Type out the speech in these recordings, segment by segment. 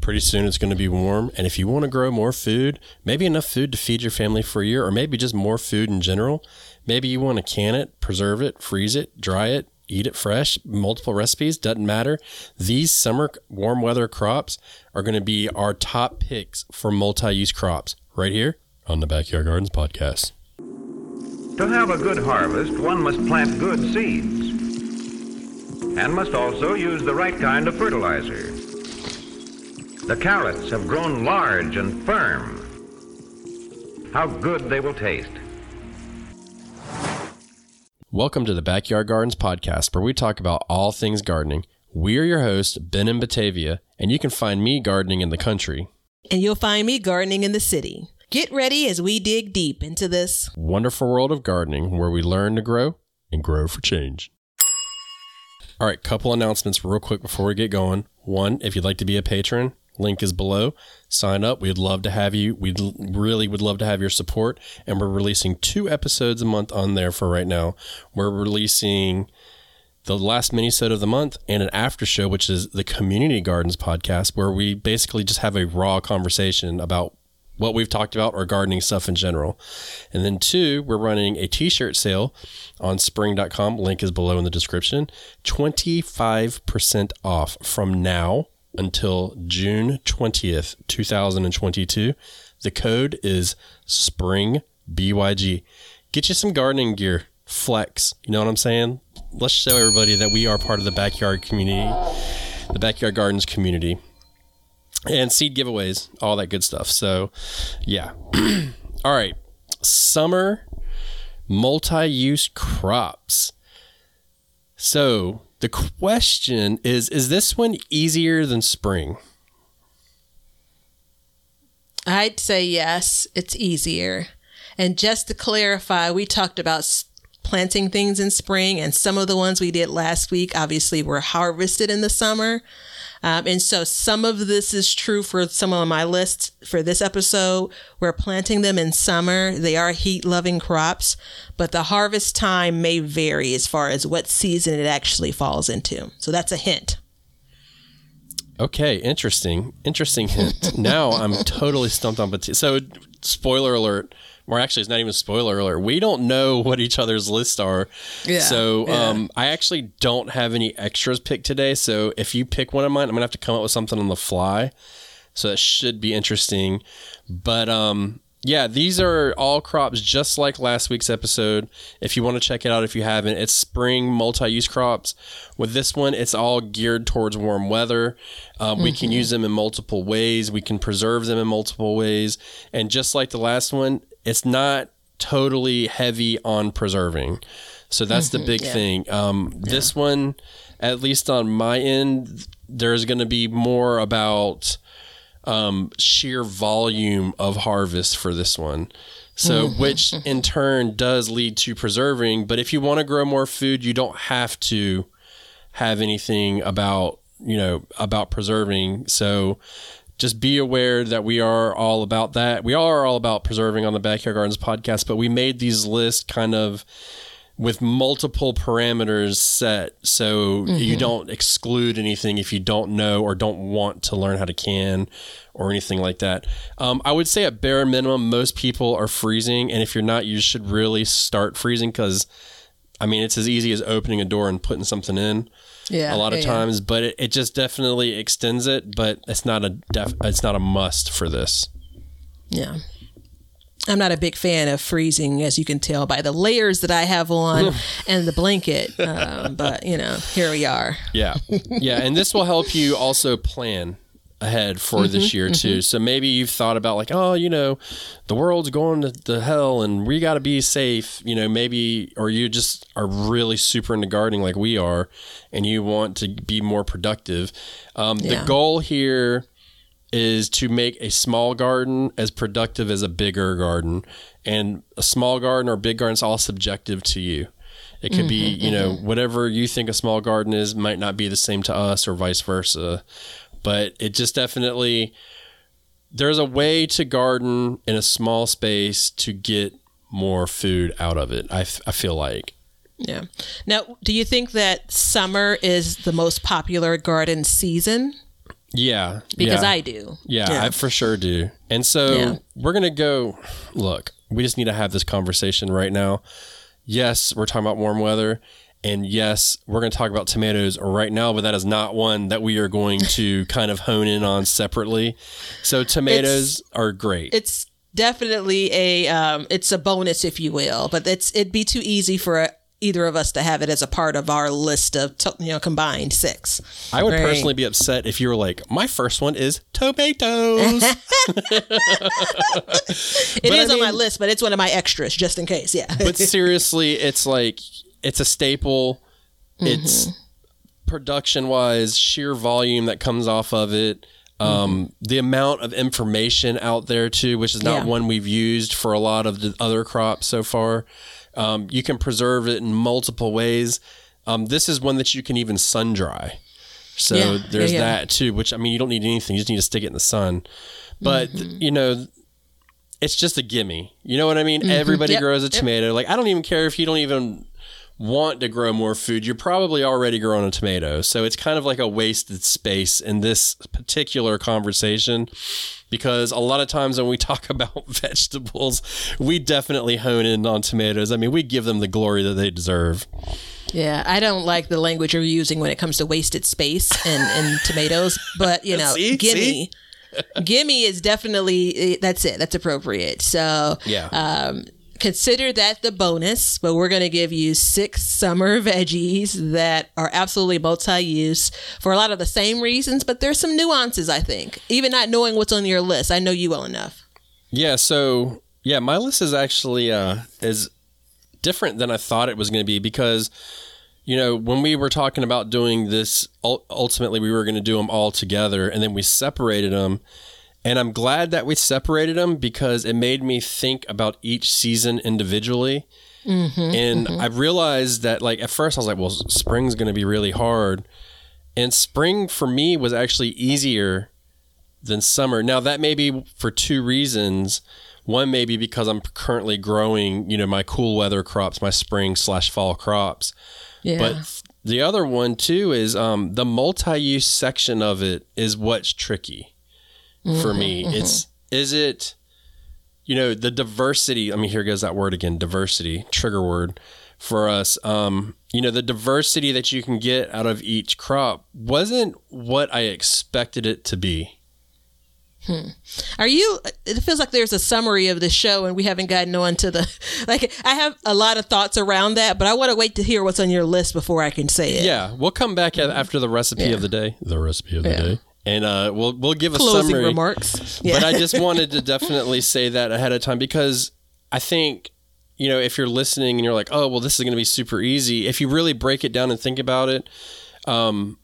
Pretty soon it's going to be warm. And if you want to grow more food, maybe enough food to feed your family for a year, or maybe just more food in general, maybe you want to can it, preserve it, freeze it, dry it, eat it fresh, multiple recipes, doesn't matter. These summer warm weather crops are going to be our top picks for multi use crops right here on the Backyard Gardens podcast. To have a good harvest, one must plant good seeds and must also use the right kind of fertilizer. The carrots have grown large and firm. How good they will taste. Welcome to the Backyard Gardens podcast, where we talk about all things gardening. We are your hosts, Ben and Batavia, and you can find me gardening in the country. And you'll find me gardening in the city. Get ready as we dig deep into this wonderful world of gardening where we learn to grow and grow for change. All right, couple announcements real quick before we get going. One, if you'd like to be a patron, link is below. Sign up. We'd love to have you. We really would love to have your support. And we're releasing two episodes a month on there for right now. We're releasing the last mini set of the month and an after show, which is the Community Gardens podcast, where we basically just have a raw conversation about what we've talked about or gardening stuff in general. And then two, we're running a t-shirt sale on spring.com. Link is below in the description. 25% off from now until June 20th, 2022. The code is spring BYG. Get you some gardening gear, flex. You know what I'm saying? Let's show everybody that we are part of the backyard community, the backyard gardens community and seed giveaways, all that good stuff. So, yeah. all right. Summer multi use crops. So, the question is Is this one easier than spring? I'd say yes, it's easier. And just to clarify, we talked about planting things in spring, and some of the ones we did last week obviously were harvested in the summer. Um, and so some of this is true for some of my lists for this episode. We're planting them in summer. They are heat loving crops, but the harvest time may vary as far as what season it actually falls into. So that's a hint. Okay, interesting. Interesting hint. now I'm totally stumped on potato. So, spoiler alert or actually, it's not even spoiler alert. We don't know what each other's lists are. Yeah. So yeah. Um, I actually don't have any extras picked today. So if you pick one of mine, I'm gonna have to come up with something on the fly. So that should be interesting. But um, yeah, these are all crops just like last week's episode. If you want to check it out, if you haven't, it's spring multi-use crops. With this one, it's all geared towards warm weather. Um, mm-hmm. We can mm-hmm. use them in multiple ways. We can preserve them in multiple ways. And just like the last one, it's not totally heavy on preserving. So that's mm-hmm, the big yeah. thing. Um, yeah. This one, at least on my end, there's going to be more about um, sheer volume of harvest for this one. So, mm-hmm. which in turn does lead to preserving. But if you want to grow more food, you don't have to have anything about, you know, about preserving. So, just be aware that we are all about that. We are all about preserving on the Backyard Gardens podcast, but we made these lists kind of with multiple parameters set so mm-hmm. you don't exclude anything if you don't know or don't want to learn how to can or anything like that. Um, I would say at bare minimum, most people are freezing, and if you're not, you should really start freezing because, I mean, it's as easy as opening a door and putting something in yeah, a lot of yeah, times, yeah. but it, it just definitely extends it. But it's not a def, it's not a must for this. Yeah. I'm not a big fan of freezing, as you can tell by the layers that I have on and the blanket. Um, but you know, here we are. Yeah, yeah, and this will help you also plan ahead for mm-hmm, this year mm-hmm. too. So maybe you've thought about like, oh, you know, the world's going to, the hell and we got to be safe, you know, maybe, or you just are really super into gardening like we are and you want to be more productive. Um, yeah. The goal here is to make a small garden as productive as a bigger garden. And a small garden or big garden is all subjective to you. It could mm-hmm, be, you know, mm-hmm. whatever you think a small garden is might not be the same to us or vice versa but it just definitely there's a way to garden in a small space to get more food out of it. I, f- I feel like. Yeah. Now, do you think that summer is the most popular garden season? Yeah, because yeah. I do. Yeah, I for sure do. And so Yeah. we're going to go look, we just need to have this conversation right now. Yes, we're talking about warm weather. And yes, we're going to talk about tomatoes right now, but that is not one that we are going to kind of hone in on separately. So tomatoes are great. it's definitely a um, it's a bonus if you will but it's it'd be too easy for either of us to have it as a part of our list of to, you know combined six I would Right. personally be upset if you were like, my first one is tomatoes. It is I on my list but it's one of my extras just in case yeah but seriously, it's like it's a staple. It's production wise, sheer volume that comes off of it. Um, The amount of information out there too, which is not Yeah. one we've used for a lot of the other crops so far. Um, you can preserve it in multiple ways. Um, this is one that you can even sun dry. So Yeah, there's yeah, that too, which I mean, you don't need anything. You just need to stick it in the sun. But you know, it's just a gimme. You know what I mean? Everybody Yep. grows a tomato. Like I don't even care if you don't even want to grow more food. You're probably already growing a tomato. So it's kind of like a wasted space in this particular conversation because a lot of times when we talk about vegetables, we definitely hone in on tomatoes. I mean, we give them the glory that they deserve. yeah i don't like the language you're using when it comes to wasted space and, and tomatoes but you know See? gimme See? gimme is definitely that's it that's appropriate so Yeah. um, consider that the bonus, but we're going to give you six summer veggies that are absolutely multi-use for a lot of the same reasons, but there's some nuances, I think. Even not knowing what's on your list, I know you well enough. Yeah, so yeah, my list is actually uh is different than I thought it was going to be because you know, when we were talking about doing this ultimately we were going to do them all together and then we separated them and I'm glad that we separated them because it made me think about each season individually. and I realized that like at first I was like, well, spring's going to be really hard. And spring for me was actually easier than summer. Now that may be for two reasons. One may be because I'm currently growing, you know, my cool weather crops, my spring slash fall crops. Yeah. But the other one too is um, the multi-use section of it is what's tricky for me. It's is it, you know, the diversity. I mean, here goes that word again, diversity, trigger word for us. Um, you know, the diversity that you can get out of each crop wasn't what I expected it to be. Hmm. Are you? It feels like there's a summary of the show, and we haven't gotten on to the. Like, I have a lot of thoughts around that, but I want to wait to hear what's on your list before I can say it. Yeah, we'll come back a- after the recipe of the day. The recipe of the Yeah. day, and uh, we'll we'll give a Closing summary. remarks. But I just wanted to definitely say that ahead of time because I think you know if you're listening and you're like, oh well, this is going to be super easy. If you really break it down and think about it, um,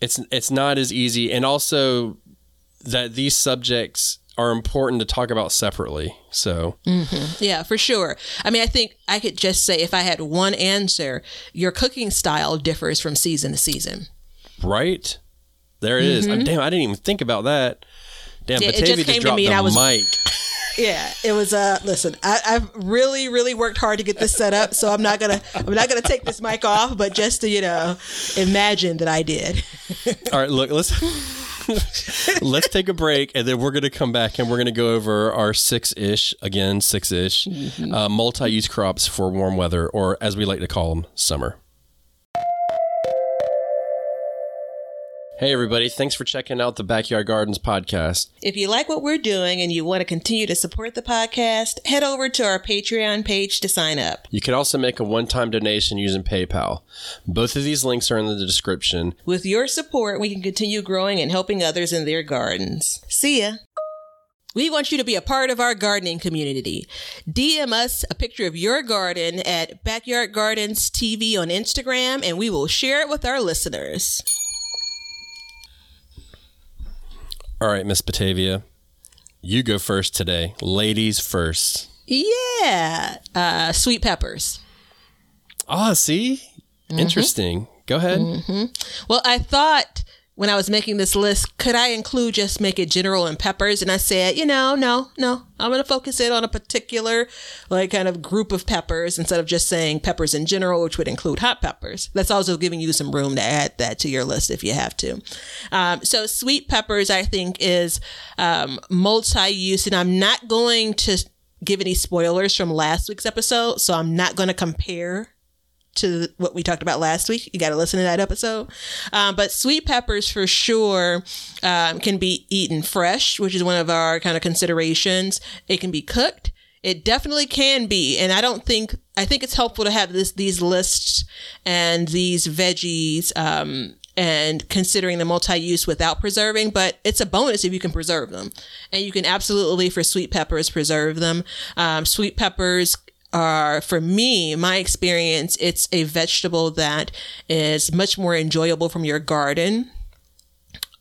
it's it's not as easy, and also that these subjects are important to talk about separately. So Yeah, for sure. I mean, I think I could just say if I had one answer, your cooking style differs from season to season. right there it is. Uh, damn, I didn't even think about that. Damn, Mm-hmm. It Batavia just just, came to dropped me and I was- mic. Yeah, it was. Uh, listen, I, I've really, really worked hard to get this set up, so I'm not gonna, I'm not gonna take this mic off, but just to you know, imagine that I did. All right, look, let's let's take a break, and then we're going to come back and we're going to go over our six-ish again, six-ish uh, multi-use crops for warm weather, or as we like to call them, summer. Hey, everybody! Thanks for checking out the Backyard Gardens podcast. If you like what we're doing and you want to continue to support the podcast, head over to our Patreon page to sign up. You can also make a one-time donation using PayPal. Both of these links are in the description. With your support, we can continue growing and helping others in their gardens. See ya. We want you to be a part of our gardening community. DM us a picture of your garden at Backyard Gardens TV on Instagram, and we will share it with our listeners. All right, Miss Batavia, you go first today. Ladies first. Yeah, uh, sweet peppers. Ah, see, interesting. Go ahead. Well, I thought when I was making this list, could I include just make it general and peppers? And I said, you know, no, no, I'm going to focus it on a particular, like, kind of group of peppers instead of just saying peppers in general, which would include hot peppers. That's also giving you some room to add that to your list if you have to. Um, so, sweet peppers, I think, is um, multi use, and I'm not going to give any spoilers from last week's episode, so I'm not going to compare to what we talked about last week. You got to listen to that episode. Um, but sweet peppers for sure um, can be eaten fresh, which is one of our kind of considerations. It can be cooked. It definitely can be, and I don't think I think it's helpful to have this these lists and these veggies um, and considering the multi-use without preserving, but it's a bonus if you can preserve them. And you can absolutely, for sweet peppers, preserve them. Um, sweet peppers are, for me, my experience, it's a vegetable that is much more enjoyable from your garden.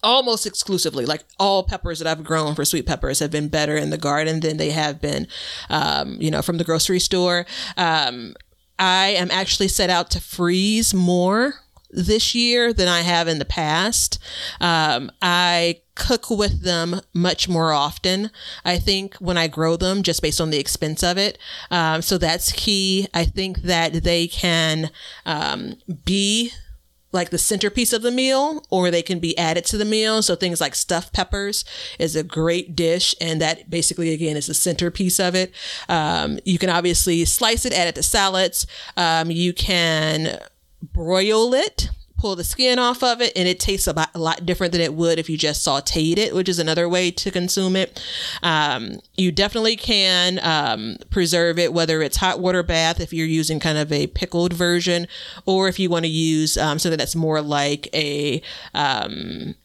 Almost exclusively like all peppers that i've grown for sweet peppers have been better in the garden than they have been um, you know from the grocery store. Um, i am actually set out to freeze more this year than I have in the past. Um, I cook with them much more often. I think when I grow them, just based on the expense of it. Um, so that's key. I think that they can um, be like the centerpiece of the meal or they can be added to the meal. So things like stuffed peppers is a great dish. And that basically, again, is the centerpiece of it. Um, you can obviously slice it, add it to salads. Um, you can broil it pull the skin off of it and it tastes a lot, a lot, different than it would if you just sauteed it which is another way to consume it um, you definitely can um, preserve it whether it's hot water bath if you're using kind of a pickled version or if you want to use um, something that's more like a um,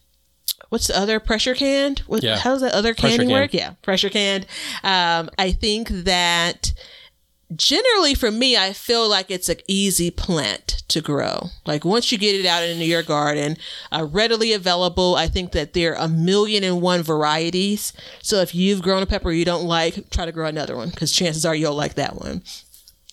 what's the other pressure canned? What, Yeah. How's that other Pressure canning can. work? Yeah, pressure canned. Um, I think that generally for me, I feel like it's an easy plant to grow. Like once you get it out into your garden, uh, readily available. I think that there are a million and one varieties. So if you've grown a pepper you don't like, try to grow another one because chances are you'll like that one.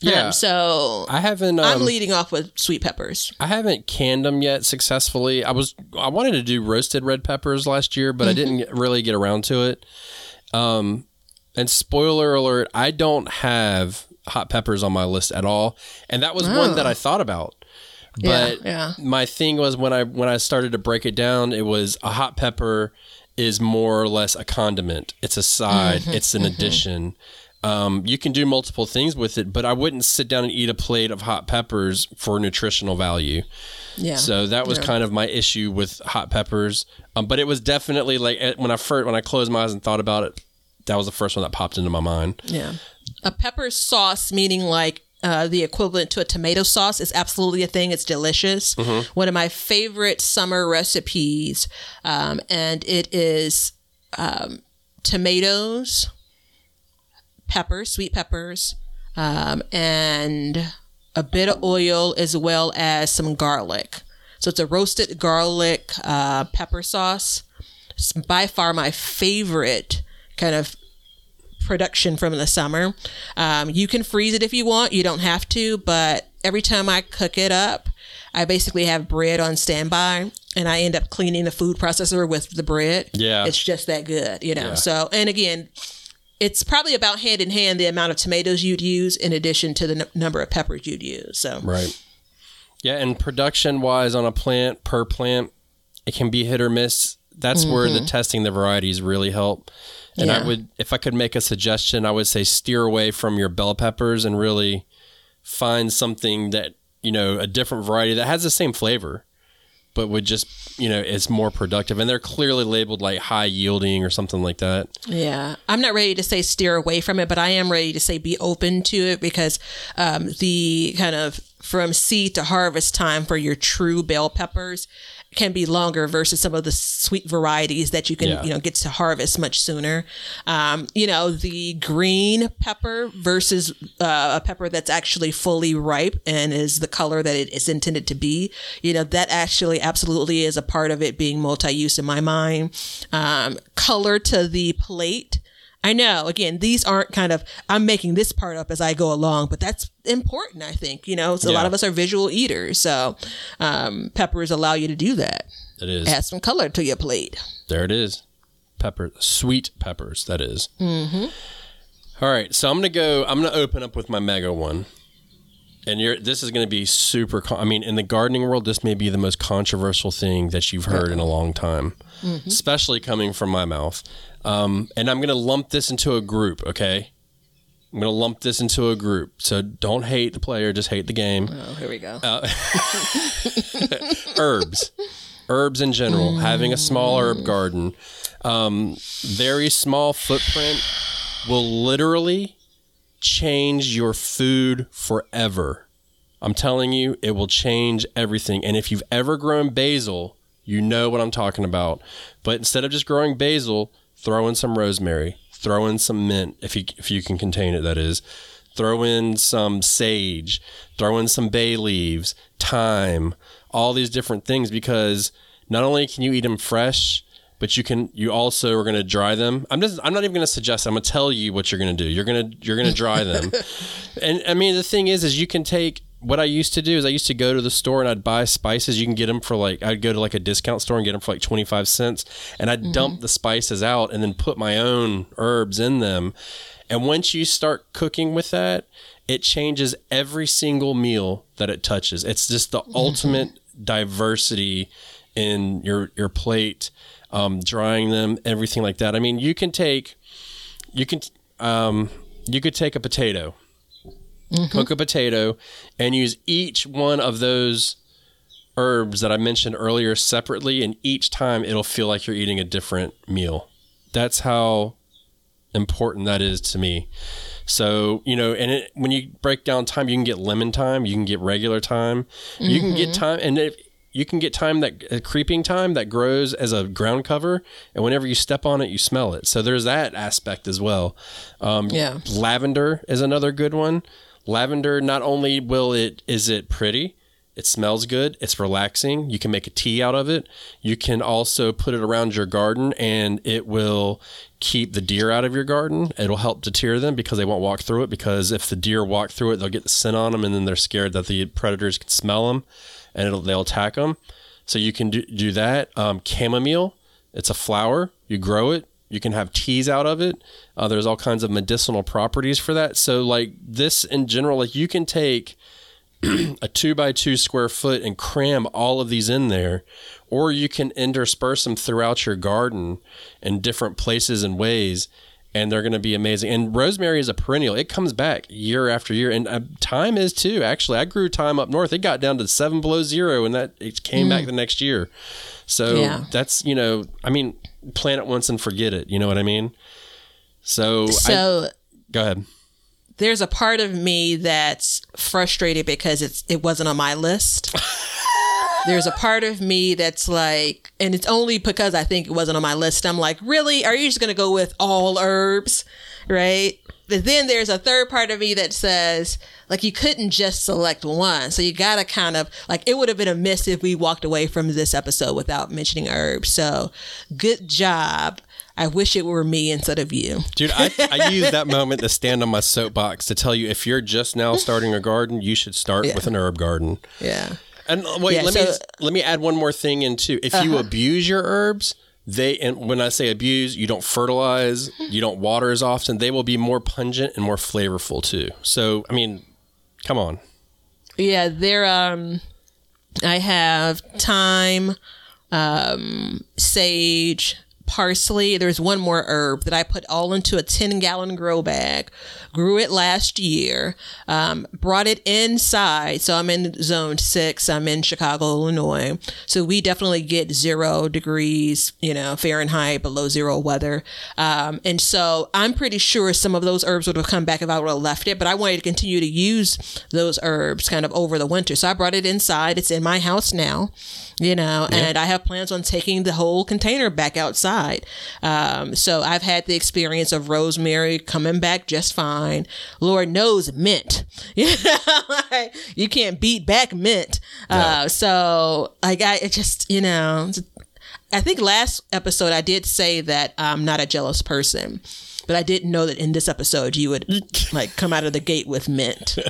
Yeah. Um, so I haven't. Um, I'm leading off with sweet peppers. I haven't canned them yet successfully. I was I wanted to do roasted red peppers last year, but I didn't really get around to it. Um, and spoiler alert, I don't have hot peppers on my list at all, and that was one that I thought about. But Oh. Yeah, my thing was when I when I started to break it down, it was a hot pepper is more or less a condiment. It's a side. Mm-hmm, it's an addition. Um, you can do multiple things with it, but I wouldn't sit down and eat a plate of hot peppers for nutritional value. yeah. So that was Yeah. kind of my issue with hot peppers. Um, but it was definitely like eh, when I first when I closed my eyes and thought about it, that was the first one that popped into my mind. Yeah. A pepper sauce, meaning like uh, the equivalent to a tomato sauce, is absolutely a thing. It's delicious. One of my favorite summer recipes. Um, and it is um, tomatoes, peppers, sweet peppers, um, and a bit of oil as well as some garlic. So it's a roasted garlic uh, pepper sauce. It's by far my favorite kind of production from the summer. Um, you can freeze it if you want. You don't have to, but every time I cook it up, I basically have bread on standby and I end up cleaning the food processor with the bread. Yeah. It's just that good, you know. Yeah. So, and again, it's probably about hand in hand the amount of tomatoes you'd use in addition to the n- number of peppers you'd use. So, Right. Yeah, and production wise on a plant per plant, it can be hit or miss. That's where the testing the varieties really help. And I would, if I could make a suggestion, I would say steer away from your bell peppers and really find something that you know a different variety that has the same flavor, but would just you know is more productive. And they're clearly labeled like high yielding or something like that. Yeah, I'm not ready to say steer away from it, but I am ready to say be open to it because um, the kind of from seed to harvest time for your true bell peppers can be longer versus some of the sweet varieties that you can Yeah. you know get to harvest much sooner. Um, you know the green pepper versus uh, a pepper that's actually fully ripe and is the color that it is intended to be. You know that actually absolutely is a part of it being multi-use in my mind. Um, color to the plate. I know, again, these aren't kind of, I'm making this part up as I go along, but that's important, I think. You know, so a lot of us are visual eaters. So um, peppers allow you to do that. It is. Add some color to your plate. There it is. Pepper, sweet peppers, that is. Mm-hmm. All right, so I'm gonna go. I'm gonna open up with my mega one, and you're. This is gonna be super. Con- I mean, in the gardening world, this may be the most controversial thing that you've heard in a long time, especially coming from my mouth. Um, and I'm gonna lump this into a group. Okay, I'm gonna lump this into a group. So don't hate the player, just hate the game. Oh, here we go. herbs herbs in general having a small herb garden um, very small footprint will literally change your food forever i'm telling you it will change everything and if you've ever grown basil you know what i'm talking about but instead of just growing basil throw in some rosemary throw in some mint if you if you can contain it that is throw in some sage, throw in some bay leaves, thyme, all these different things because not only can you eat them fresh, but you can you also are going to dry them. I'm just I'm not even going to suggest. I'm going to tell you what you're going to do. You're going to you're going to dry them. and I mean the thing is is you can take what I used to do is I used to go to the store and I'd buy spices. You can get them for like I'd go to like a discount store and get them for like 25 cents and I'd dump the spices out and then put my own herbs in them. And once you start cooking with that, it changes every single meal that it touches. It's just the ultimate diversity in your your plate, um, drying them, everything like that. I mean, you can take, you can, um, you could take a potato, cook a potato, and use each one of those herbs that I mentioned earlier separately, and each time it'll feel like you're eating a different meal. That's how important that is to me. So, you know, and it, when you break down thyme, you can get lemon thyme, you can get regular thyme, you can get thyme, and if you can get thyme that uh, creeping thyme that grows as a ground cover, and whenever you step on it, you smell it. So there's that aspect as well. Um, Yeah. lavender is another good one. Lavender, not only will it is it pretty, it smells good, it's relaxing. You can make a tea out of it. You can also put it around your garden and it will keep the deer out of your garden. It'll help deter them because they won't walk through it because if the deer walk through it, they'll get the scent on them and then they're scared that the predators can smell them and they'll attack them. So you can do, do that. Um, chamomile, it's a flower. You grow it. You can have teas out of it. Uh, there's all kinds of medicinal properties for that. So like this in general, like you can take a two by two square foot and cram all of these in there, or you can intersperse them throughout your garden in different places and ways, and they're going to be amazing. And rosemary is a perennial; it comes back year after year, and uh, thyme is too. Actually, I grew thyme up north; it got down to seven below zero, and that it came back the next year. So Yeah. that's you know, I mean, plant it once and forget it. You know what I mean? So, I, So go ahead. there's a part of me that's frustrated because it's it wasn't on my list. there's a part of me that's like, and it's only because I think it wasn't on my list. I'm like, really? Are you just gonna go with all herbs, right? But then there's a third part of me that says, like, you couldn't just select one. So you gotta kind of, like, it would have been a miss if we walked away from this episode without mentioning herbs. So good job. I wish it were me instead of you. Dude, I, I use that moment to stand on my soapbox to tell you if you're just now starting a garden, you should start with an herb garden. Yeah. And uh, wait, Yeah, let me so- Uh-huh. let me add one more thing in too. If you abuse your herbs, they and when I say abuse, you don't fertilize, you don't water as often, they will be more pungent and more flavorful too. So, I mean, come on. Yeah, there um I have thyme, um, sage, parsley. There's one more herb that I put all into a 10 gallon grow bag. Grew it last year. Um, brought it inside. So I'm in zone six. I'm in Chicago, Illinois. So we definitely get zero degrees, you know, Fahrenheit below zero weather. Um, and so I'm pretty sure some of those herbs would have come back if I would have left it, but I wanted to continue to use those herbs kind of over the winter. So I brought it inside. It's in my house now, you know, and I have plans on taking the whole container back outside. Um, so I've had the experience of rosemary coming back just fine. Lord knows mint. You know, like, you can't beat back mint. Uh, so like I it just, you know, I think last episode I did say that I'm not a jealous person. but I didn't know that in this episode you would like come out of the gate with mint.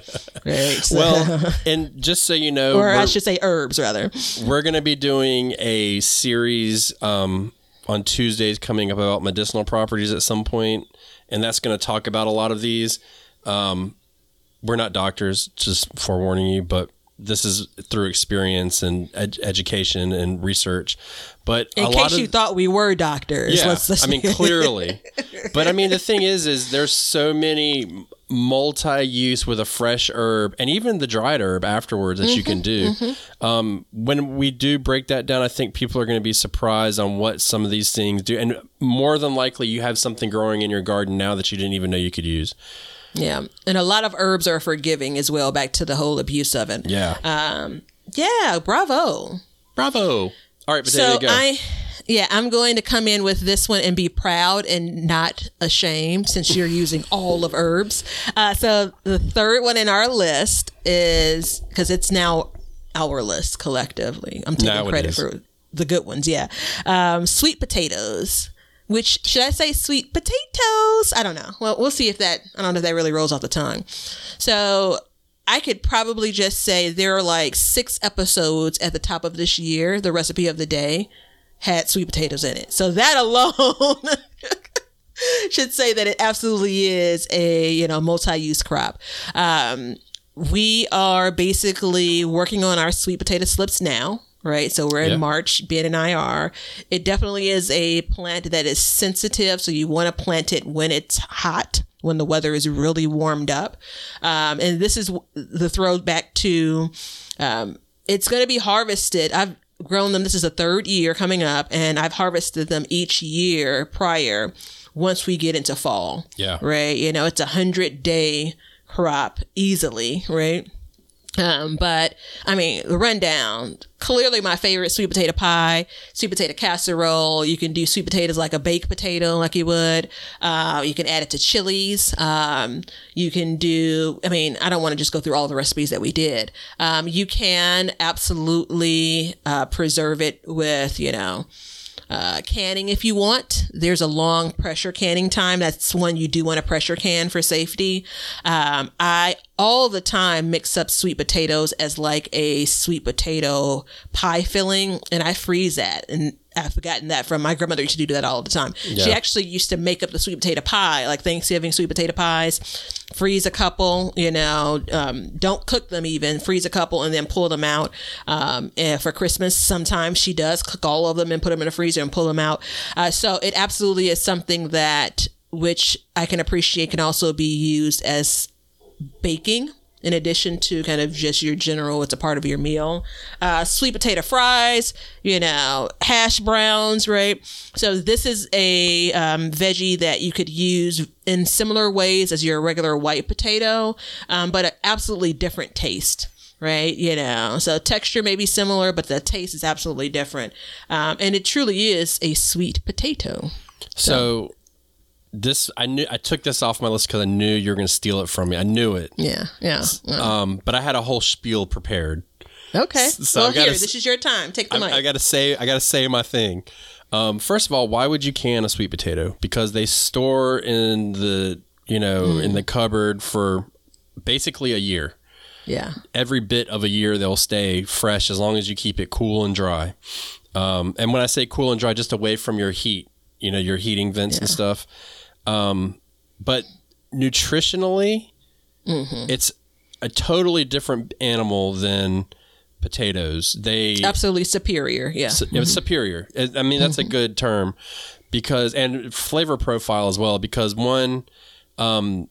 Right. So- Well, and just so you know, or I should say herbs rather. we're going to be doing a series um, on Tuesdays coming up about medicinal properties at some point, and that's going to talk about a lot of these. Um, we're not doctors, just forewarning you, but this is through experience and ed- education and research. But In a lot case of you thought we were doctors. yeah, I mean clearly, but I mean the thing is, is there's so many multi-use with a fresh herb and even the dried herb afterwards that you can do. Um, when we do break that down, I think people are going to be surprised on what some of these things do, and more than likely, you have something growing in your garden now that you didn't even know you could use. Yeah. And a lot of herbs are forgiving as well, back to the whole abuse of it. Yeah, Uh, Yeah, bravo. bravo! All right, but So there you go. I yeah, I'm going to come in with this one and be proud and not ashamed since you're using all of herbs. Uh, so the third one in our list is because it's now our list collectively. I'm taking credit for the good ones. Yeah, um, sweet potatoes. Which should I say sweet potatoes? I don't know. Well, we'll see if that I don't know if that really rolls off the tongue. So I could probably just say there are like six episodes at the top of this year. The recipe of the day had sweet potatoes in it. So that alone should say that it absolutely is a you know multi-use crop. Um, we are basically working on our sweet potato slips now. Right. So we're in Yeah. March. Ben and I are. It definitely is a plant that is sensitive. So you want to plant it when it's hot, when the weather is really warmed up. Um, and this is the throwback to um, it's going to be harvested. I've grown them. This is the third year coming up, and I've harvested them each year prior once we get into fall. Yeah. Right. You know, it's a hundred day crop easily. Right. Um, but I mean, the rundown. Clearly, my favorite sweet potato pie, sweet potato casserole. You can do sweet potatoes like a baked potato, like you would. Uh, you can add it to chilies. Um, you can do. I mean, I don't want to just go through all the recipes that we did. Um, you can absolutely uh, preserve it with, you know, uh, canning if you want. There's a long pressure canning time. That's one you do want to pressure can for safety. Um, I all the time mix up sweet potatoes as like a sweet potato pie filling, and I freeze that. And I've forgotten that from my grandmother used to do that all the time. She actually used to make up the sweet potato pie, like Thanksgiving sweet potato pies. Freeze a couple, you know, um, don't cook them even. Freeze a couple and then pull them out. Um, and for Christmas, sometimes she does cook all of them and put them in the freezer and pull them out. Uh, so it absolutely is something that, which I can appreciate, can also be used as baking in addition to kind of just your general it's a part of your meal. Uh, sweet potato fries you know hash browns right? So this is a um, veggie that you could use in similar ways as your regular white potato um, but an absolutely different taste right? You know so texture may be similar but the taste is absolutely different. Um, and it truly is a sweet potato. So this, I knew I took this off my list because I knew you were going to steal it from me. I knew it. yeah yeah Um, but I had a whole spiel prepared. okay so well gotta here this is your time take the I, mic I gotta say, I gotta say my thing. Um, first of all, why would you can a sweet potato? Because they store in the, you know, Hmm. in the cupboard for basically a year. yeah Every bit of a year, they'll stay fresh as long as you keep it cool and dry. Um, and when I say cool and dry, just away from your heat, you know, your heating vents and stuff. Um, but nutritionally, Mm-hmm. it's a totally different animal than potatoes. They absolutely superior yeah Su- was superior. I mean, that's a good term because and flavor profile as well because one, um,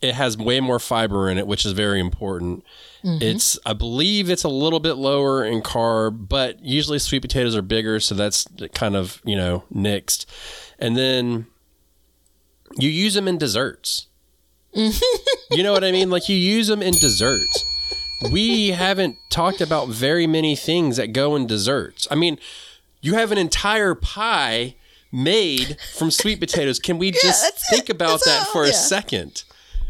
it has way more fiber in it, which is very important. It's I believe it's a little bit lower in carb, but usually sweet potatoes are bigger, so that's kind of you know nixed. And then you use them in desserts. you know what I mean? Like you use them in desserts we haven't talked about very many things that go in desserts. I mean, you have an entire pie made from sweet potatoes. Can we just that's think it. about That's that all. for a second?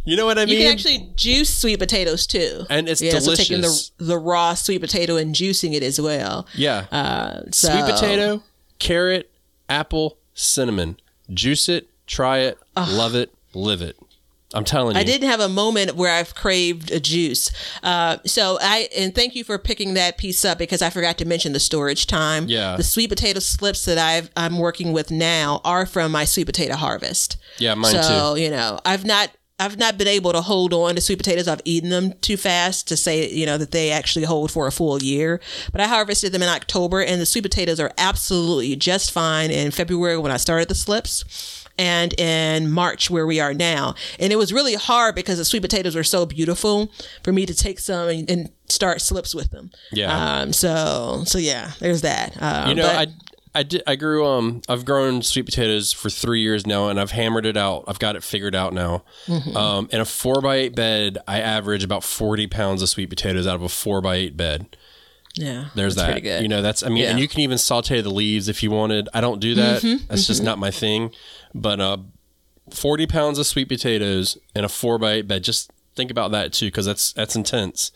You know what I mean? You can actually juice sweet potatoes too, And it's delicious. So taking the the raw sweet potato and juicing it as well. yeah. Uh, so, sweet potato, carrot, apple, cinnamon. Juice it, try it, love it, live it. I'm telling you. I didn't have a moment where I've craved a juice. Uh, so I and thank you for picking that piece up because I forgot to mention the storage time. Yeah. the sweet potato slips that I've I'm working with now are from my sweet potato harvest. Yeah, mine too. so, you know, I've not I've not been able to hold on to sweet potatoes. I've eaten them too fast to say, you know, that they actually hold for a full year. But I harvested them in October and the sweet potatoes are absolutely just fine in February when I started the slips and in March where we are now. And it was really hard because the sweet potatoes were so beautiful for me to take some and, and start slips with them. Yeah. Um, so, so yeah, there's that. Um, You know, but- I I did I grew um I've grown sweet potatoes for three years now, and I've hammered it out. I've got it figured out now. Mm-hmm. Um, in a four by eight bed, I average about forty pounds of sweet potatoes out of a four by eight bed. yeah, There's that. Good. You know, that's I mean, and Yeah. Mm-hmm, you can even saute the leaves if you wanted. I don't do that. That's just not my thing. But uh, forty pounds of sweet potatoes in a four by eight bed. Just think about that too, because that's that's intense.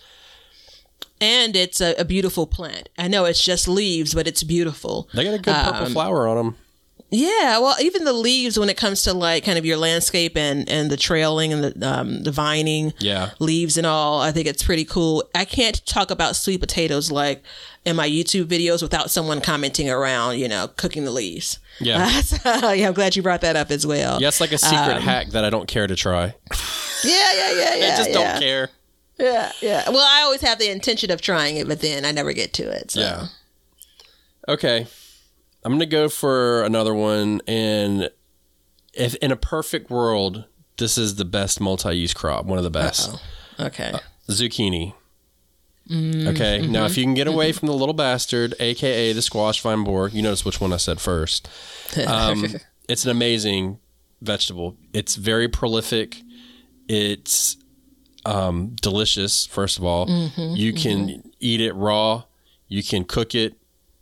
and it's a, a beautiful plant. I know it's just leaves, but it's beautiful. They got a good purple Um, flower on them. Yeah, well, even the leaves when it comes to like kind of your landscape and and the trailing and the um, the vining, Yeah. leaves and all, I think it's pretty cool. I can't talk about sweet potatoes like in my YouTube videos without someone commenting around, you know, cooking the leaves. Yeah. so, yeah, I'm glad you brought that up as well. Yeah, it's like a secret hack that I don't care to try. yeah, yeah, yeah, yeah. I just yeah. don't care. Yeah, yeah. Well, I always have the intention of trying it, but then I never get to it. So. Yeah. Okay. I'm gonna go for another one, and if in a perfect world, this is the best multi-use crop, one of the best. Okay. Uh, zucchini. Mm, okay. Now, mm-hmm, if you can get away mm-hmm. from the little bastard, aka the squash vine borer, you notice which one I said first. Um, it's an amazing vegetable. It's very prolific. It's um, delicious. First of all, mm-hmm, you can eat it raw. You can cook it.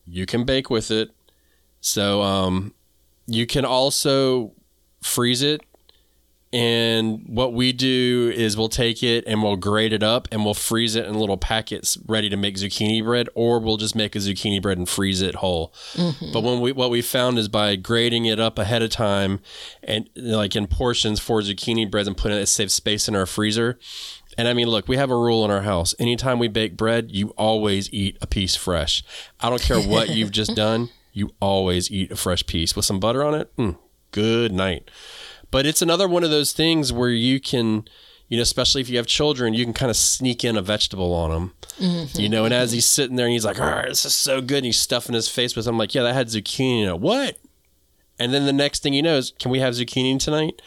You can bake with it. So um, you can also freeze it. And what we do is we'll take it and we'll grate it up and we'll freeze it in little packets ready to make zucchini bread, or we'll just make a zucchini bread and freeze it whole. But when we what we found is by grating it up ahead of time and like in portions for zucchini breads and putting it, it saves space in our freezer. And I mean, look, we have a rule in our house. Anytime we bake bread, you always eat a piece fresh. I don't care what you've just done, you always eat a fresh piece with some butter on it. Mm, good night. But it's another one of those things where you can, you know, especially if you have children, you can kind of sneak in a vegetable on them, you know. And as he's sitting there and he's like, "All right, this is so good," and he's stuffing his face with, it, I'm like, "Yeah, that had zucchini." in it." What? And then the next thing you know is, "Can we have zucchini tonight?"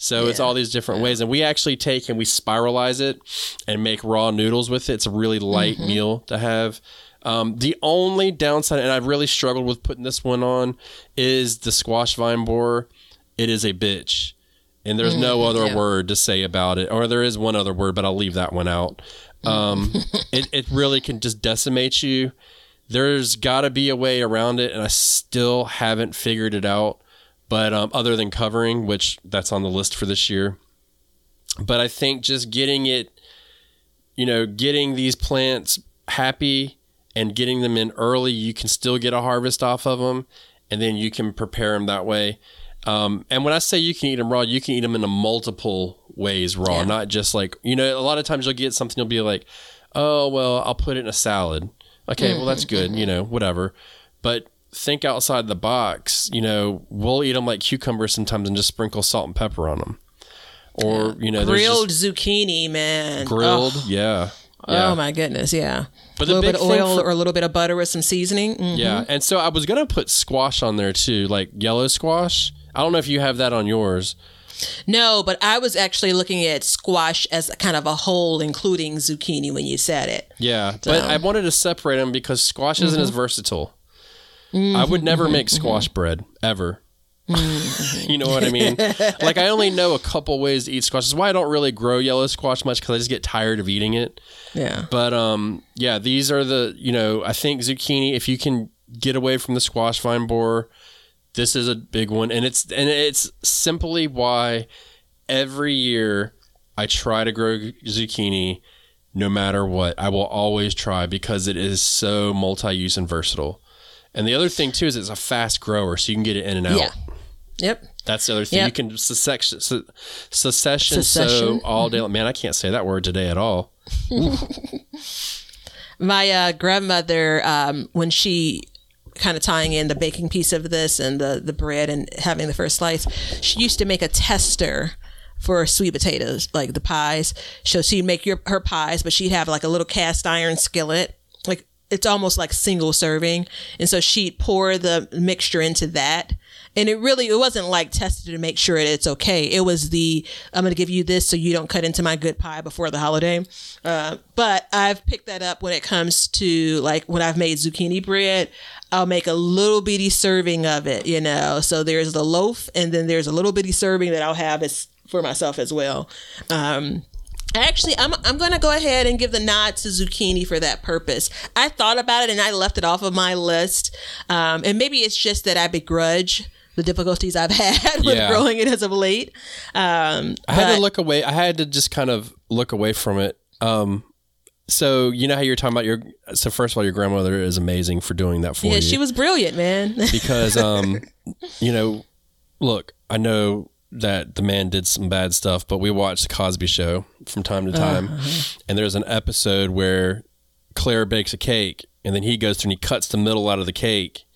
So it's all these different ways, and we actually take and we spiralize it and make raw noodles with it. It's a really light meal to have. Um, the only downside, and I've really struggled with putting this one on, is the squash vine borer. It is a bitch, and there's no other yeah. word to say about it, or there is one other word, but I'll leave that one out. Um, it it really can just decimate you. There's got to be a way around it, and I still haven't figured it out. But um, other than covering, which that's on the list for this year, but I think just getting it, you know, getting these plants happy and getting them in early, you can still get a harvest off of them, and then you can prepare them that way. Um, and when I say you can eat them raw, you can eat them in a multiple ways raw, Yeah. not just like you know. A lot of times you'll get something, you'll be like, "Oh, well, I'll put it in a salad." Okay, well that's good, you know, whatever. But think outside the box. You know, we'll eat them like cucumbers sometimes and just sprinkle salt and pepper on them, or you know, Grilled just zucchini, man. grilled, Oh, yeah, yeah. oh my goodness, yeah. But a little bit of oil for- or a little bit of butter with some seasoning. Mm. Yeah, and so I was gonna put squash on there too, like yellow squash. I don't know if you have that on yours. No, but I was actually looking at squash as kind of a whole, including zucchini when you said it. Yeah, but I wanted to separate them because squash isn't Mm-hmm. as versatile. I would never make squash bread ever. Mm-hmm. you know what I mean? like I only know a couple ways to eat squash. That's why I don't really grow yellow squash much because I just get tired of eating it. Yeah. But um, yeah, these are the you know I think zucchini. If you can get away from the squash vine borer, this is a big one, and it's and it's simply why every year I try to grow zucchini, no matter what. I will always try because it is so multi-use and versatile. And the other thing too is it's a fast grower, so you can get it in and out. Yeah. Yep. That's the other thing. Yep. You can secession, se- secession, so all day. Man, I can't say that word today at all. My uh, grandmother, um, when she kind of tying in the baking piece of this and the the bread and having the first slice, she used to make a tester for sweet potatoes, like the pies. So she'd make your her pies, but she'd have like a little cast iron skillet, like it's almost like single serving, and so she'd pour the mixture into that. And it really, it wasn't like tested to make sure it's okay. It was the, I'm going to give you this so you don't cut into my good pie before the holiday. Uh, but I've picked that up when it comes to like when I've made zucchini bread. I'll make a little bitty serving of it, you know. So there's the loaf, and then there's a little bitty serving that I'll have as for myself as well. Um, Actually, I'm I'm going to go ahead and give the nod to zucchini for that purpose. I thought about it and I left it off of my list, um, and maybe it's just that I begrudge the difficulties I've had with Yeah. growing it as of late. Um, I had to look away. I had to just kind of look away from it. Um, so you know how you're talking about your. So first of all, your grandmother is amazing for doing that for yeah, you. she was brilliant, man. because um, you know, look, I know that the man did some bad stuff, but we watched the Cosby Show from time to time, and there's an episode where Claire bakes a cake, and then he goes through and he cuts the middle out of the cake,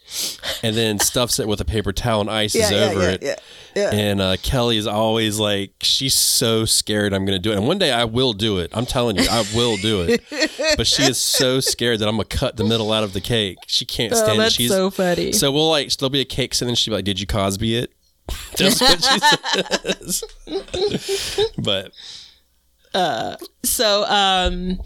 and then stuffs it with a paper towel and ices over it. And uh, Kelly is always like, she's so scared I'm going to do it. And one day I will do it. I'm telling you, I will do it. but she is so scared that I'm going to cut the middle out of the cake. She can't stand Oh, it. that's She's so funny. so we'll like there'll be a cake, and then she'll be like, "Did you Cosby it?" That's what she says. but So um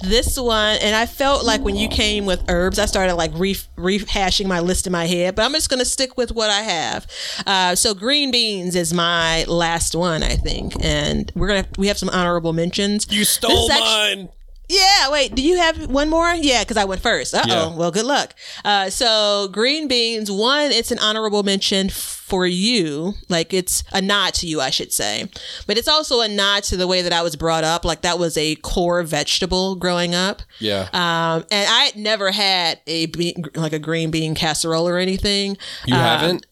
this one and I felt like when you came with herbs I started like re- rehashing my list in my head but I'm just going to stick with what I have. Uh so green beans is my last one I think and we're to we have some honorable mentions. you stole is actu- mine. Yeah, wait, do you have one more? Yeah, because I went first. Uh oh. Yeah. Well, good luck. Uh, so, green beans, one, it's an honorable mention for you. Like, it's a nod to you, I should say. But it's also a nod to the way that I was brought up. Like, that was a core vegetable growing up. Yeah, Um, and I had never had a bean, like a green bean casserole or anything. you um, haven't.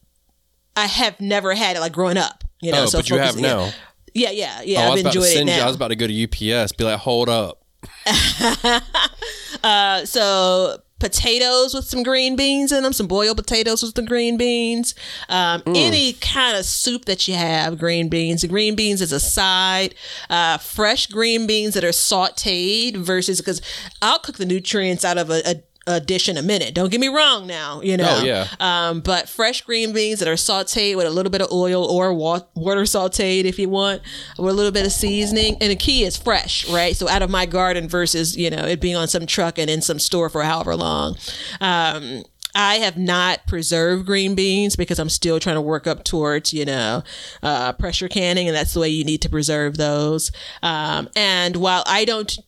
I have never had it like growing up. You know, Oh, so but you have yeah. now. Yeah, yeah, yeah. Oh, I I've was about to enjoyed it send you. I was about to go to UPS. Be like, hold up. so potatoes with some green beans in them, some boiled potatoes with the green beans, um, any kind of soup that you have, green beans. The green beans is a side. Uh, fresh green beans that are sautéed versus because I'll cook the nutrients out of a. a a dish in a minute. Don't get me wrong now, you know. Oh, yeah. Um, but fresh green beans that are sauteed with a little bit of oil or wa- water sauteed if you want, with a little bit of seasoning. And the key is fresh, right? So out of my garden versus, you know, it being on some truck and in some store for however long. Um, I have not preserved green beans because I'm still trying to work up towards, you know, uh, pressure canning, and that's the way you need to preserve those. Um, and while I don't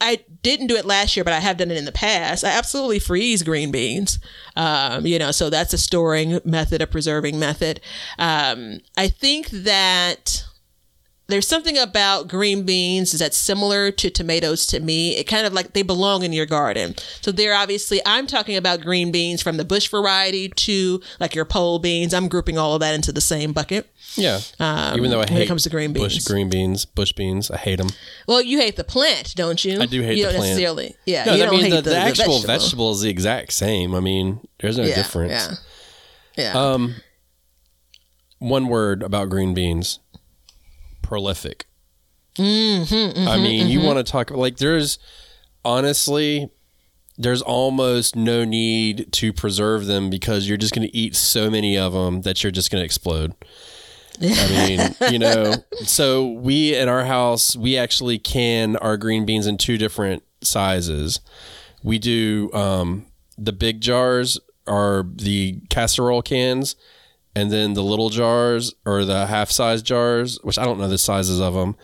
I didn't do it last year, but I have done it in the past. I absolutely freeze green beans. Um, you know, so that's a storing method, a preserving method. Um, I think that there's something about green beans that's similar to tomatoes to me. It kind of like they belong in your garden. So they're obviously, I'm talking about green beans from the bush variety to like your pole beans. I'm grouping all of that into the same bucket. Yeah. Even though I Um, when hate it comes to green beans, bush green beans, bush beans, I hate them. Well, you hate the plant, don't you? I do hate you the don't plant. necessarily. Yeah, No, you I don't mean hate the, the, the actual vegetable. vegetable. is the exact same. I mean, there's no yeah, difference. Yeah. Yeah. Um, one word about green beans: prolific. Mm-hmm, I mean, you want to talk like there's honestly there's almost no need to preserve them because you're just going to eat so many of them that you're just going to explode. I mean, you know, so we in our house, we actually can our green beans in two different sizes. We do um, the big jars are the casserole cans, and then the little jars or the half size jars, which I don't know the sizes of them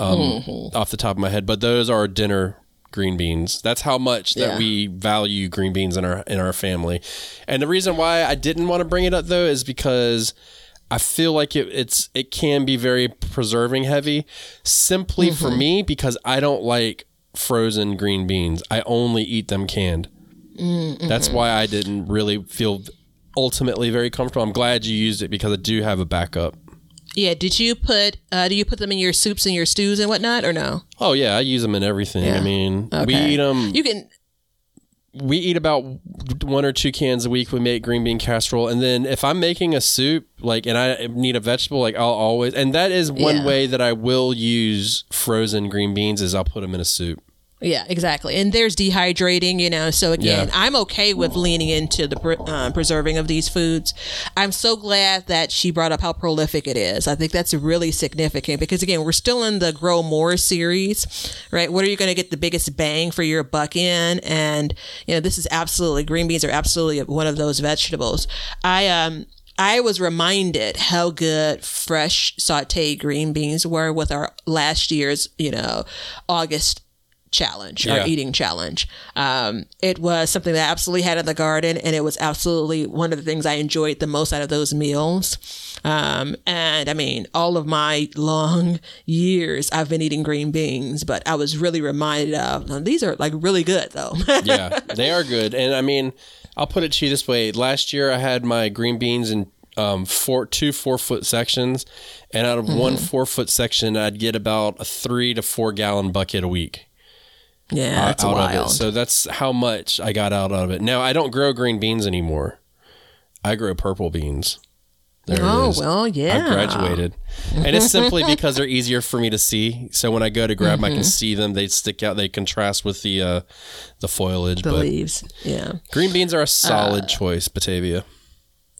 um, mm-hmm. off the top of my head, but those are dinner green beans. That's how much that Yeah. we value green beans in our in our family. And the reason why I didn't want to bring it up though is because I feel like it, it's it can be very preserving heavy. Simply for mm-hmm. me because I don't like frozen green beans. I only eat them canned. Mm, That's mm-hmm. why I didn't really feel ultimately very comfortable. I'm glad you used it because I do have a backup. Yeah. Did you put? Uh, do you put them in your soups and your stews and whatnot, or no? Oh yeah, I use them in everything. Yeah. I mean, we eat them. You can. we eat about one or two cans a week. We make green bean casserole, and then if I'm making a soup, like, and I need a vegetable, like, I'll always, and that is one Yeah. way that I will use frozen green beans is I'll put them in a soup. Yeah, exactly. And there's dehydrating, you know. So again, Yeah. I'm okay with leaning into the uh, preserving of these foods. I'm so glad that she brought up how prolific it is. I think that's really significant because again, we're still in the grow more series, right? What are you going to get the biggest bang for your buck in? And you know, this is absolutely green beans are absolutely one of those vegetables. I um. I was reminded how good fresh sauteed green beans were with our last year's, you know, August challenge, Yeah. our eating challenge. Um, it was something that I absolutely had in the garden, and it was absolutely one of the things I enjoyed the most out of those meals. Um, and I mean, all of my long years, I've been eating green beans, but I was really reminded of "Now, these are like really good though. Yeah, they are good. And I mean, I'll put it to you this way: last year I had my green beans in um, four, two four foot sections, and out of Mm-hmm. one four foot section, I'd get about a three to four gallon bucket a week. Yeah, that's out wild. of it. So that's how much I got out of it. Now I don't grow green beans anymore. I grow purple beans. There oh is. well, yeah. I've graduated, and it's simply because they're easier for me to see. So when I go to grab, them, I can Mm-hmm. see them. They stick out. They contrast with the uh, the foliage. The but leaves, yeah. green beans are a solid Uh, choice, Batavia.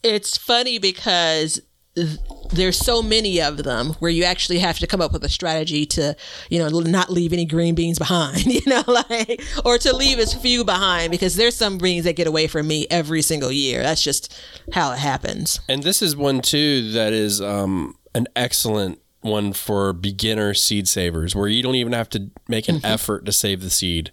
it's funny because th- there's so many of them where you actually have to come up with a strategy to you know not leave any green beans behind you know like or to leave as few behind because there's some beans that get away from me every single year. That's just how it happens. And this is one too that is um, an excellent one for beginner seed savers, where you don't even have to make an effort to save the seed.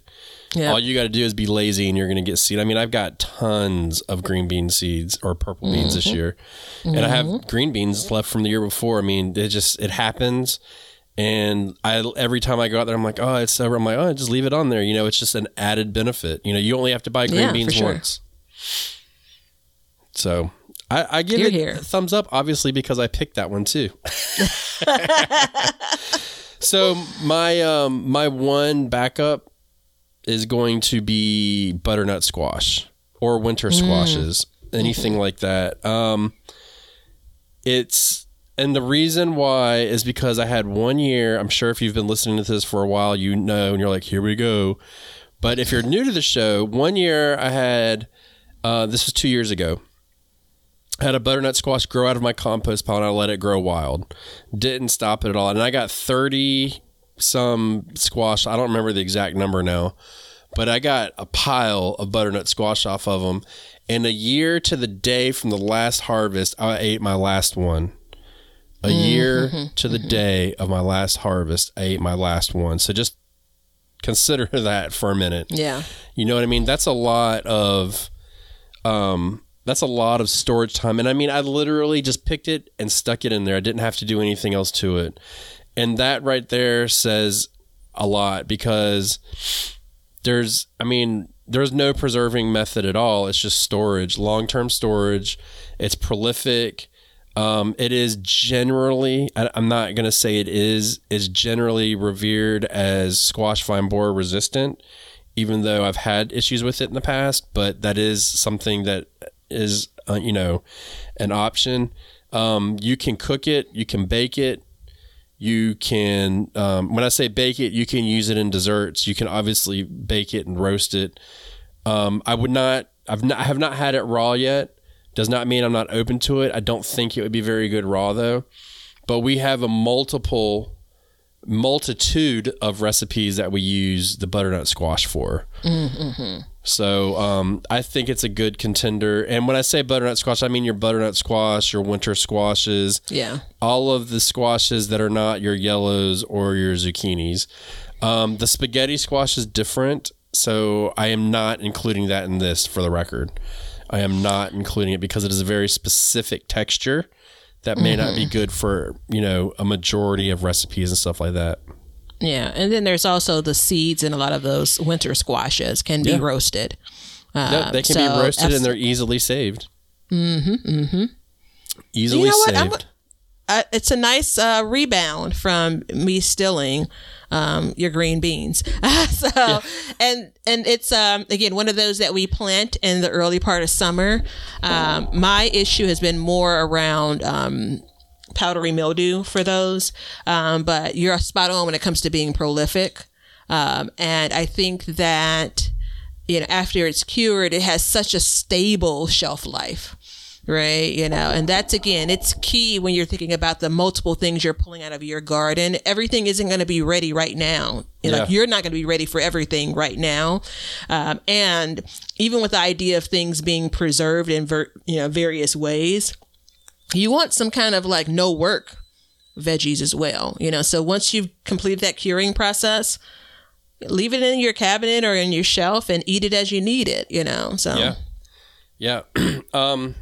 Yeah. All you got to do is be lazy, and you're going to get seed. I mean, I've got tons of green bean seeds or purple beans this year, and I have green beans left from the year before. I mean, it just it happens. And I every time I go out there, I'm like, oh, it's over. I'm like, oh, just leave it on there. You know, it's just an added benefit. You know, you only have to buy green Yeah, beans sure. once. So I, I give Hear, it hear. a thumbs up, obviously, because I picked that one too. so my um my one backup is going to be butternut squash or winter squashes, anything like that. Um, it's and the reason why is because I had one year. I'm sure if you've been listening to this for a while, you know, and you're like, here we go. But if you're new to the show, one year I had. Uh, this was two years ago. I had a butternut squash grow out of my compost pile and I let it grow wild. Didn't stop it at all. And I got 30 some squash. I don't remember the exact number now, but I got a pile of butternut squash off of them. And a year to the day from the last harvest, I ate my last one. A mm-hmm. year mm-hmm. to the mm-hmm. day of my last harvest, I ate my last one. So just consider that for a minute. yeah You know what I mean? That's a lot of um that's a lot of storage time. And I mean I literally just picked it and stuck it in there. I didn't have to do anything else to it. And that right there says a lot because there's I mean there's no preserving method at all. It's just storage, long-term storage. It's prolific. Um, it is generally, I- I'm not going to say it is, is generally revered as squash vine borer resistant, even though I've had issues with it in the past, but that is something that is, uh, you know, an option. Um, you can cook it, you can bake it, you can, um, when I say bake it, you can use it in desserts. You can obviously bake it and roast it. Um, I would not, I've not, I have not had it raw yet. Does not mean I'm not open to it. I don't think it would be very good raw though. But we have a multiple multitude of recipes that we use the butternut squash for. So um, I think it's a good contender. And when I say butternut squash, I mean your butternut squash, your winter squashes, yeah all of the squashes that are not your yellows or your zucchinis. Um, the spaghetti squash is different, so I am not including that in this for the record. I am not including it because it is a very specific texture that may not be good for you know a majority of recipes and stuff like that. Yeah, and then there's also the seeds in a lot of those winter squashes can be Yeah. roasted. Yeah, Um, they can so be roasted abs- and they're easily saved. Mm-hmm. Mm-hmm. Easily You know what? Saved. uh, it's a nice uh, rebound from me stealing um, your green beans. so, and and it's um, again one of those that we plant in the early part of summer. Um, my issue has been more around. Powdery mildew for those. Um, but you're spot on when it comes to being prolific. Um, and i think that you know after it's cured it has such a stable shelf life right? You know and that's again it's key when you're thinking about the multiple things you're pulling out of your garden. Everything isn't going to be ready right now. You know, like Yeah. you're not going to be ready for everything right now. Um, and even with the idea of things being preserved in ver- you know various ways you want some kind of like no work veggies as well you know so once you've completed that curing process leave it in your cabinet or in your shelf and eat it as you need it you know so Yeah. Yeah. um,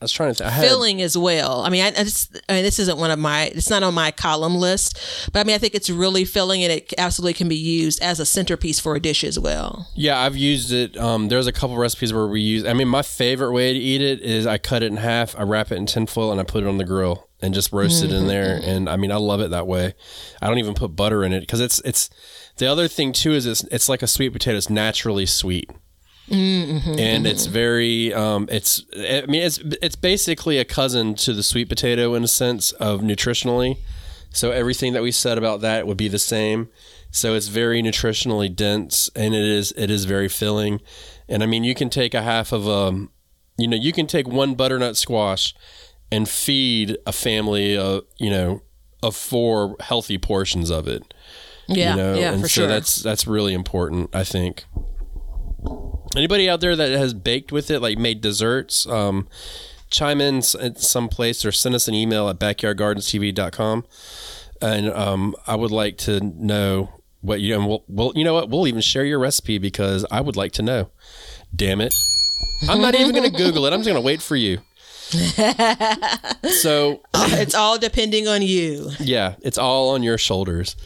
I was trying to think. I had, filling as well. I mean, I, I, just, I mean, this isn't one of my. It's not on my column list, but I mean, I think it's really filling, and it absolutely can be used as a centerpiece for a dish as well. Yeah, I've used it. Um, there's a couple recipes where we use. I mean, my favorite way to eat it is I cut it in half, I wrap it in tinfoil, and I put it on the grill and just roast it in there. And I mean, I love it that way. I don't even put butter in it because it's it's. The other thing too is it's it's like a sweet potato. It's naturally sweet. And it's very um, it's i mean it's it's basically a cousin to the sweet potato in a sense of nutritionally. So everything that we said about that would be the same. So it's very nutritionally dense and it is it is very filling. And i mean you can take a half of a you know you can take one butternut squash and feed a family of you know of four healthy portions of it. Yeah, you know yeah, and for so sure. that's that's really important i think anybody out there that has baked with it like made desserts um chime in at some place or send us an email at backyardgardenstv.com and um i would like to know what you and we'll, we'll you know what we'll even share your recipe because i would like to know damn it i'm not even gonna google it i'm just gonna wait for you so it's all depending on you. yeah, it's all on your shoulders.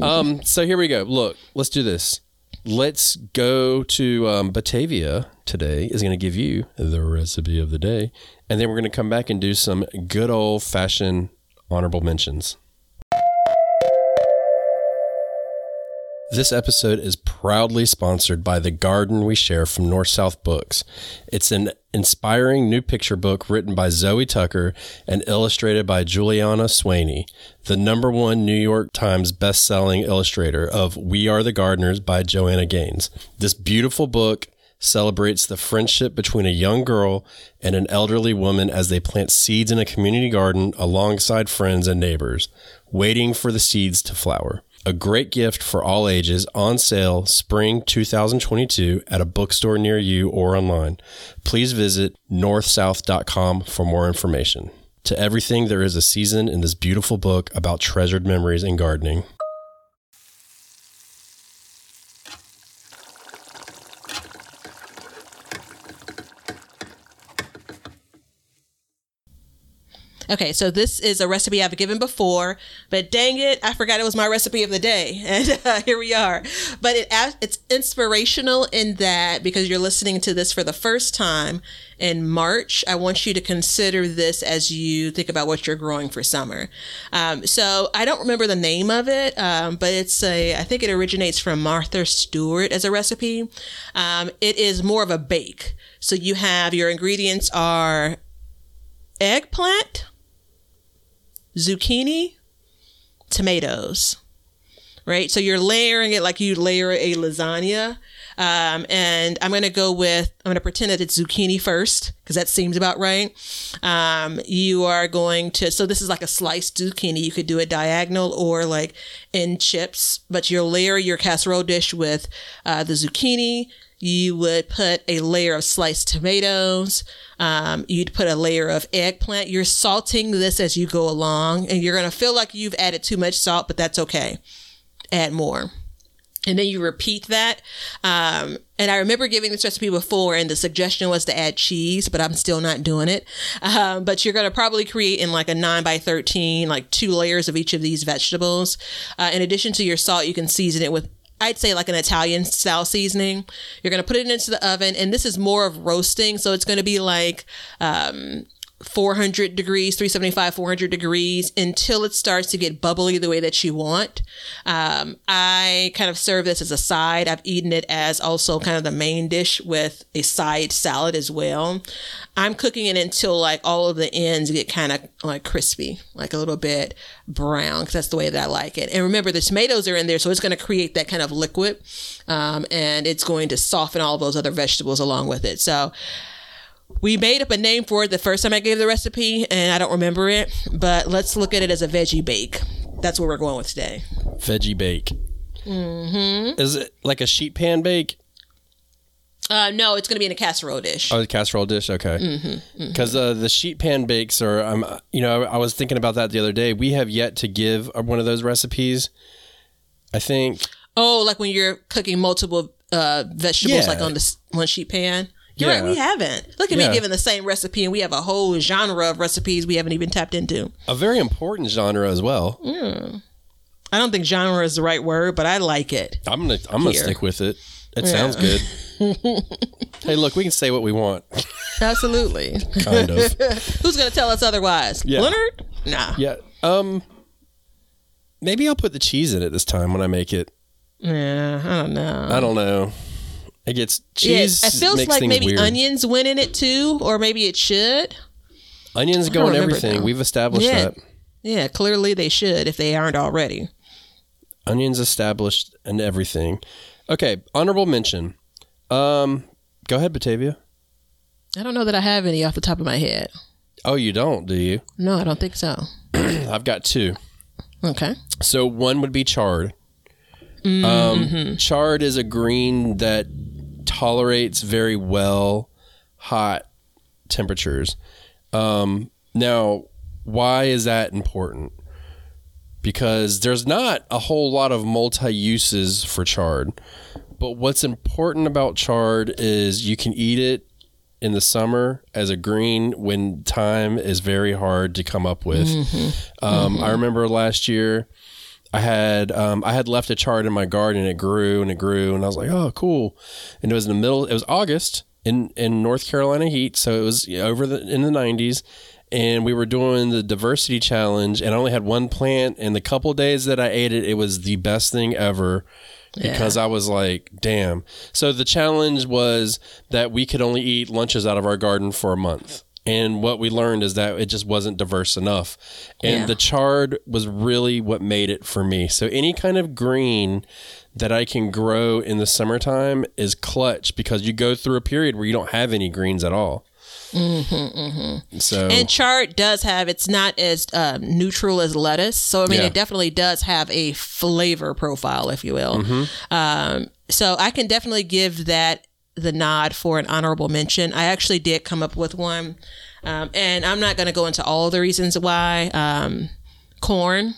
Um, so here we go. Look, let's do this. Let's go to um, Batavia today. Is going to give you the recipe of the day, and then we're going to come back and do some good old fashioned honorable mentions. This episode is proudly sponsored by The Garden We Share from North South Books. It's an inspiring new picture book written by Zoe Tucker and illustrated by Julianna Swaney, the number one New York Times best-selling illustrator of We Are the Gardeners by Joanna Gaines. This beautiful book celebrates the friendship between a young girl and an elderly woman as they plant seeds in a community garden alongside friends and neighbors, waiting for the seeds to flower. A great gift for all ages on sale spring 2022 at a bookstore near you or online. Please visit northsouth.com for more information. To everything, there is a season in this beautiful book about treasured memories and gardening. Okay, so this is a recipe I've given before, but dang it, I forgot it was my recipe of the day, and uh, here we are. But it it's inspirational in that because you're listening to this for the first time in March, I want you to consider this as you think about what you're growing for summer. Um, so I don't remember the name of it, um, but it's a I think it originates from Martha Stewart as a recipe. Um, it is more of a bake. So you have your ingredients are eggplant zucchini, tomatoes, right? So you're layering it like you layer a lasagna. Um, and I'm going to go with, I'm going to pretend that it's zucchini first because that seems about right. Um, you are going to, so this is like a sliced zucchini. You could do it diagonal or like in chips, but you'll layer your casserole dish with uh, the zucchini. You would put a layer of sliced tomatoes. Um, you'd put a layer of eggplant. You're salting this as you go along, and you're going to feel like you've added too much salt, but that's okay. Add more. And then you repeat that. Um, and I remember giving this recipe before, and the suggestion was to add cheese, but I'm still not doing it. Um, but you're going to probably create in like a 9 by 13, like two layers of each of these vegetables. Uh, in addition to your salt, you can season it with I'd say like an Italian style seasoning. You're going to put it into the oven, and this is more of roasting, so it's going to be like um, 400 degrees, 375, 400 degrees until it starts to get bubbly the way that you want. Um, I kind of serve this as a side. I've eaten it as also kind of the main dish with a side salad as well. I'm cooking it until like all of the ends get kind of like crispy, like a little bit brown, because that's the way that I like it. And remember, the tomatoes are in there, so it's going to create that kind of liquid, um, and it's going to soften all those other vegetables along with it. So we made up a name for it the first time I gave the recipe, and I don't remember it. But let's look at it as a veggie bake. That's what we're going with today. Veggie bake. Mm-hmm. Is it like a sheet pan bake? Uh, no, it's going to be in a casserole dish. Oh, the casserole dish. Okay. Mm-hmm, Because uh, the sheet pan bakes are, um, you know, I was thinking about that the other day. We have yet to give uh, one of those recipes. I think. Oh, like when you're cooking multiple uh, vegetables, Yeah. like on this one sheet pan. You're Yeah. right, we haven't. Look at Yeah. me giving the same recipe, and we have a whole genre of recipes we haven't even tapped into. A very important genre as well. I don't think genre is the right word, but I like it. I'm gonna I'm gonna stick with it. It sounds good. hey, look, we can say what we want, Absolutely. kind of. Who's going to tell us otherwise? Yeah. Leonard? Nah. Yeah. Um. Maybe I'll put the cheese in it this time when I make it. Yeah, I don't know. I don't know. It gets cheese. yeah, it feels like maybe weird. onions went in it too, or maybe it should. Onions go in everything. now. We've established Yeah. that. Yeah, clearly they should if they aren't already. Onions established and everything. Okay, honorable mention. Um, go ahead, Batavia. I don't know that I have any off the top of my head. Oh, you don't, do you? No, I don't think so. I've got two. Okay. So one would be chard. Mm-hmm. Um, chard is a green that tolerates very well hot temperatures. Um, now, why is that important? Because there's not a whole lot of multi uses for chard. But what's important about chard is you can eat it in the summer as a green when time is very hard to come up with. Um, I remember last year I had um, I had left a chard in my garden and it grew and it grew and I was like, oh, cool. And it was in the middle. It was August in in North Carolina heat, so it was over the in the 90s. And we were doing the diversity challenge, and I only had one plant. And the couple days that I ate it, it was the best thing ever because I was like, damn. So the challenge was that we could only eat lunches out of our garden for a month. And what we learned is that it just wasn't diverse enough. And Yeah. the chard was really what made it for me. So any kind of green that I can grow in the summertime is clutch because you go through a period where you don't have any greens at all. So And chard does have it's not as um, neutral as lettuce, so I mean Yeah. it definitely does have a flavor profile, if you will. Mm-hmm. Um, so I can definitely give that the nod for an honorable mention. I actually did come up with one, um, and I'm not going to go into all the reasons why. Um, corn.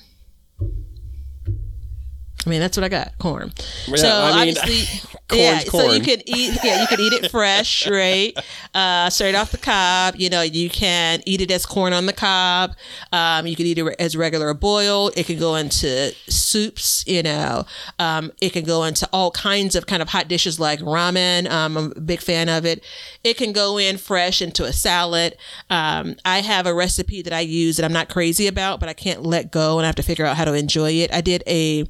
I mean, that's what I got. Corn. Yeah, so I mean, obviously, yeah. So you corn. could eat. Yeah, you could eat it fresh, right? Uh, straight off the cob. You know, you can eat it as corn on the cob. Um, you can eat it as regular boiled. It can go into soups. You know, um, it can go into all kinds of kind of hot dishes like ramen. Um, I'm a big fan of it. It can go in fresh into a salad. Um, I have a recipe that I use that I'm not crazy about, but I can't let go, and I have to figure out how to enjoy it. I did a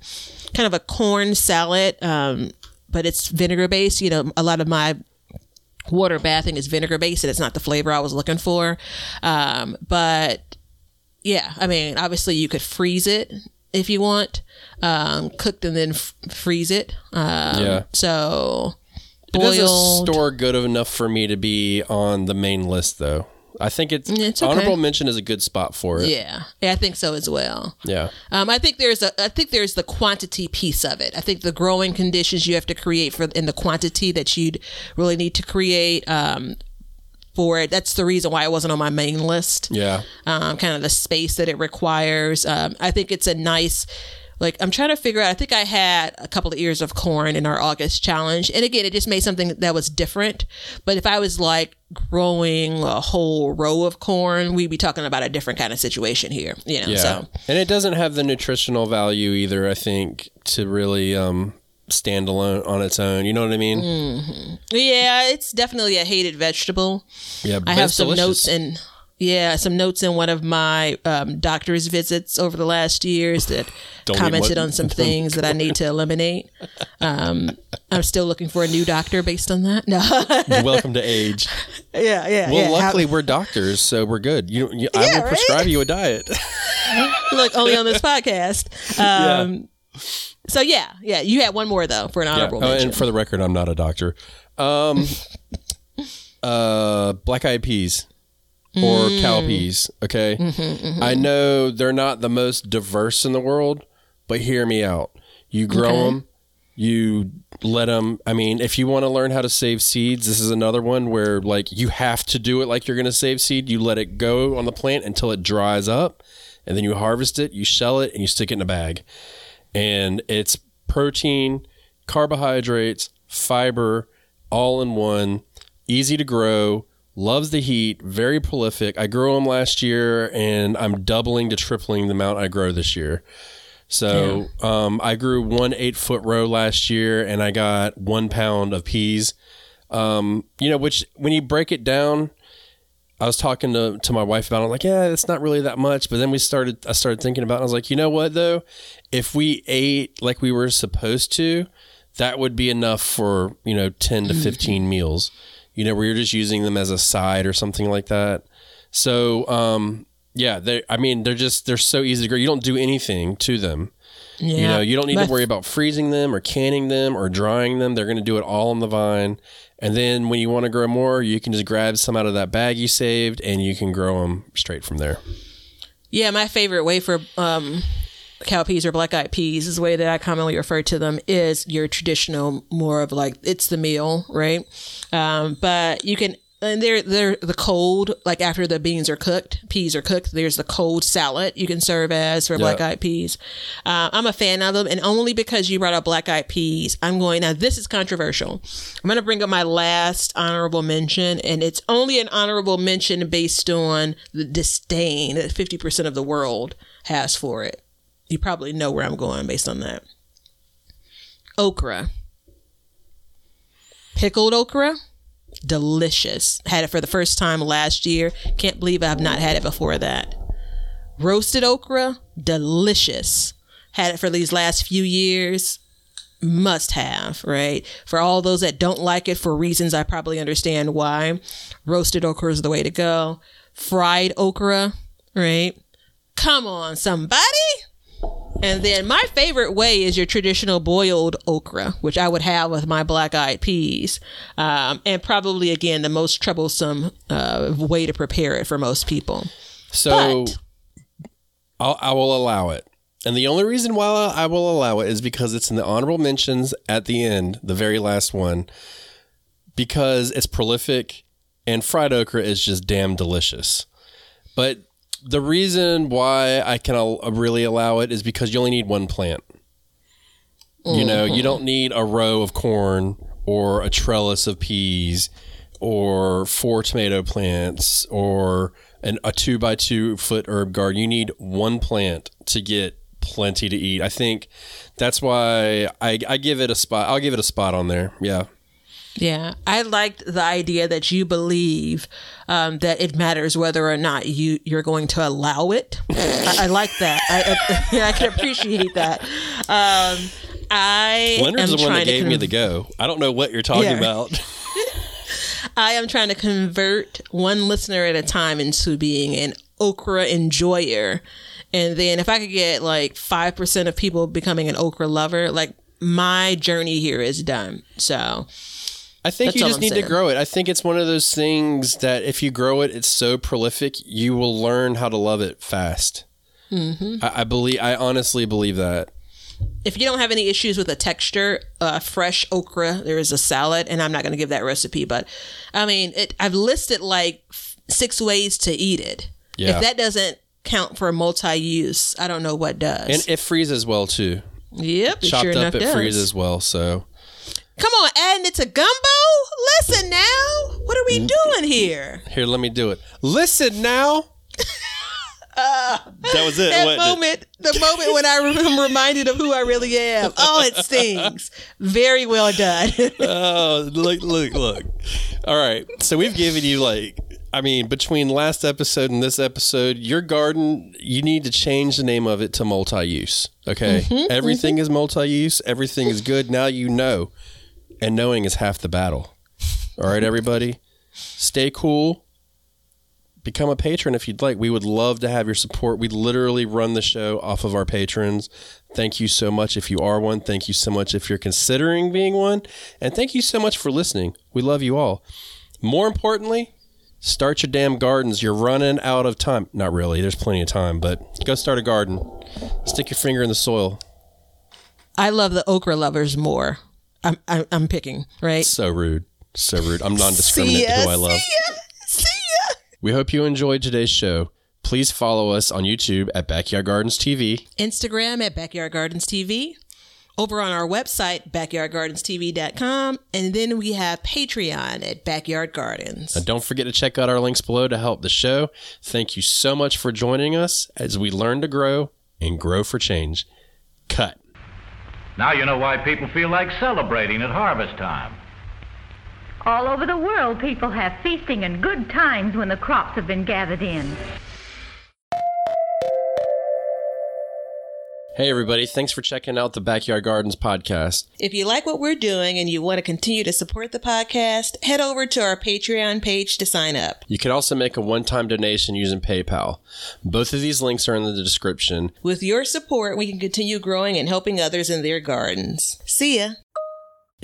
kind of a corn salad, um, but it's vinegar based. You know, a lot of my water bathing is vinegar based, and it's not the flavor I was looking for. Um, but yeah, I mean, obviously you could freeze it if you want, um, cooked and then f- freeze it. Um, Yeah. So it doesn't store good enough for me to be on the main list, though. I think it's, It's okay. honorable mention is a good spot for it. yeah, yeah, I think so as well. Yeah. Um, I think there's a I think there's the quantity piece of it. I think the growing conditions you have to create for in the quantity that you'd really need to create um, for it. That's the reason why it wasn't on my main list. Yeah. Um, kind of the space that it requires. Um, I think it's a nice. Like I'm trying to figure out. I think I had a couple of ears of corn in our August challenge, and again, it just made something that was different. But if I was like growing a whole row of corn, we'd be talking about a different kind of situation here. You know, Yeah. so And it doesn't have the nutritional value either, I think, to really um stand alone on its own. You know what I mean? Mm. Yeah, it's definitely a hated vegetable. Yeah, I have some delicious. notes in yeah, some notes in one of my um, doctor's visits over the last years that commented on some things that I need to eliminate. Um, I'm still looking for a new doctor based on that. No, Welcome to age. yeah, yeah, Well, yeah. luckily we're doctors, so we're good. You, you I Yeah, will right? prescribe you a diet. look only on this podcast. Um, So yeah, yeah. You had one more though for an Yeah. honorable Oh, mention. and for the record, I'm not a doctor. Um, uh, black eyed peas or Mm. cow peas. Okay, Mm-hmm, I know they're not the most diverse in the world, but hear me out. You grow Okay. them. You let them. I mean, if you want to learn how to save seeds, this is another one where like you have to do it like you're going to save seed. You let it go on the plant until it dries up, and then you harvest it. You shell it and you stick it in a bag and it's protein, carbohydrates, fiber, all in one, easy to grow, loves the heat, very prolific. I grew them last year, and I'm doubling to tripling the amount I grow this year. So um, I grew one eight foot row last year, and I got one pound of peas. Um, you know, which when you break it down, I was talking to, to my wife about it. I'm like, yeah, it's not really that much. But then we started, I started thinking about it. I was like, you know what, though? If we ate like we were supposed to, that would be enough for, you know, 10 to 15 meals, you know, where you're just using them as a side or something like that. So, um, yeah, they, I mean, they're just, they're so easy to grow. You don't do anything to them. yeah. You know, you don't need to worry about freezing them or canning them or drying them. They're going to do it all on the vine. And then when you want to grow more, you can just grab some out of that bag you saved and you can grow them straight from there. Yeah, my favorite way for um, cow peas or black eyed peas is the way that I commonly refer to them is your traditional, more of like it's the meal, right? Um, but you can. And they're they're the cold like after the beans are cooked, peas are cooked. There's the cold salad you can serve as for black eyed peas. Uh, I'm a fan of them, and only because you brought up black eyed peas, I'm going now. This is controversial. I'm going to bring up my last honorable mention, and it's only an honorable mention based on the disdain that 50% of the world has for it. You probably know where I'm going based on that. Okra. Pickled okra, delicious. Had it for the first time last year. Can't believe I've not had it before that. Roasted okra, delicious. Had it for these last few years. Must have, right? For all those that don't like it for reasons I probably understand why, roasted okra is the way to go. Fried okra, right? Come on, somebody. And then my favorite way is your traditional boiled okra, which I would have with my black eyed peas. Um, and probably, again, the most troublesome uh, way to prepare it for most people. So I'll, I will allow it. And the only reason why I will allow it is because it's in the honorable mentions at the end, the very last one, because it's prolific and fried okra is just damn delicious. But the reason why I can al- uh, really allow it is because you only need one plant. You know, you don't mm-hmm. need a row of corn or a trellis of peas or four tomato plants or an, a two by two foot herb garden. You need one plant to get plenty to eat. I think that's why I, I give it a spot. I'll give it a spot on there. Yeah. Yeah, I liked the idea that you believe um, that it matters whether or not you you're going to allow it. I, I like that. I, I, yeah, I can appreciate that. Um, I Leonard's the one that gave to me the go. I don't know what you're talking Yeah. about. I am trying to convert one listener at a time into being an okra enjoyer, and then if I could get like five percent of people becoming an okra lover, like my journey here is done. So I think That's you just need to grow it. I think it's one of those things that if you grow it, it's so prolific, you will learn how to love it fast. Mm-hmm. I, I believe. I honestly believe that. if you don't have any issues with the texture, uh, fresh okra, there is a salad, and I'm not going to give that recipe, but I mean, it, I've listed like f- six ways to eat it. Yeah. If that doesn't count for multi-use, I don't know what does. And it freezes well too. yep, Chopped sure up, it does. freezes well. So Come on, adding it to gumbo. Listen now, what are we Mm. doing here? here, let me do it. Listen now. Uh, that was it. that moment, the moment when I am reminded of who I really am. Oh, it stings. Very well done. Oh, look, look, look. All right. So we've given you like, I mean, between last episode and this episode, your garden, you need to change the name of it to multi-use. Okay. Mm-hmm, Everything mm-hmm. is multi-use. Everything is good. Now you know, and knowing is half the battle. All right, everybody. Stay cool. Become a patron if you'd like. We would love to have your support. We literally run the show off of our patrons. Thank you so much if you are one. Thank you so much if you're considering being one. And thank you so much for listening. We love you all. More importantly, start your damn gardens. You're running out of time. Not really, there's plenty of time, but go start a garden. Stick your finger in the soil. I love the okra lovers more. I'm I'm, I'm picking right. So rude. So rude. I'm non discriminate to who I love. See ya. See ya. We hope you enjoyed today's show. Please follow us on YouTube at Backyard Gardens TV. Instagram at Backyard Gardens TV. Over on our website, backyardgardenstv.com. And then we have Patreon at Backyard Gardens. And don't forget to check out our links below to help the show. Thank you so much for joining us as we learn to grow and grow for change. Cut. Now you know why people feel like celebrating at harvest time. All over the world, people have feasting and good times when the crops have been gathered in. Hey, everybody. Thanks for checking out the Backyard Gardens podcast. If you like what we're doing and you want to continue to support the podcast, head over to our Patreon page to sign up. You can also make a one time donation using PayPal. Both of these links are in the description. With your support, we can continue growing and helping others in their gardens. See ya.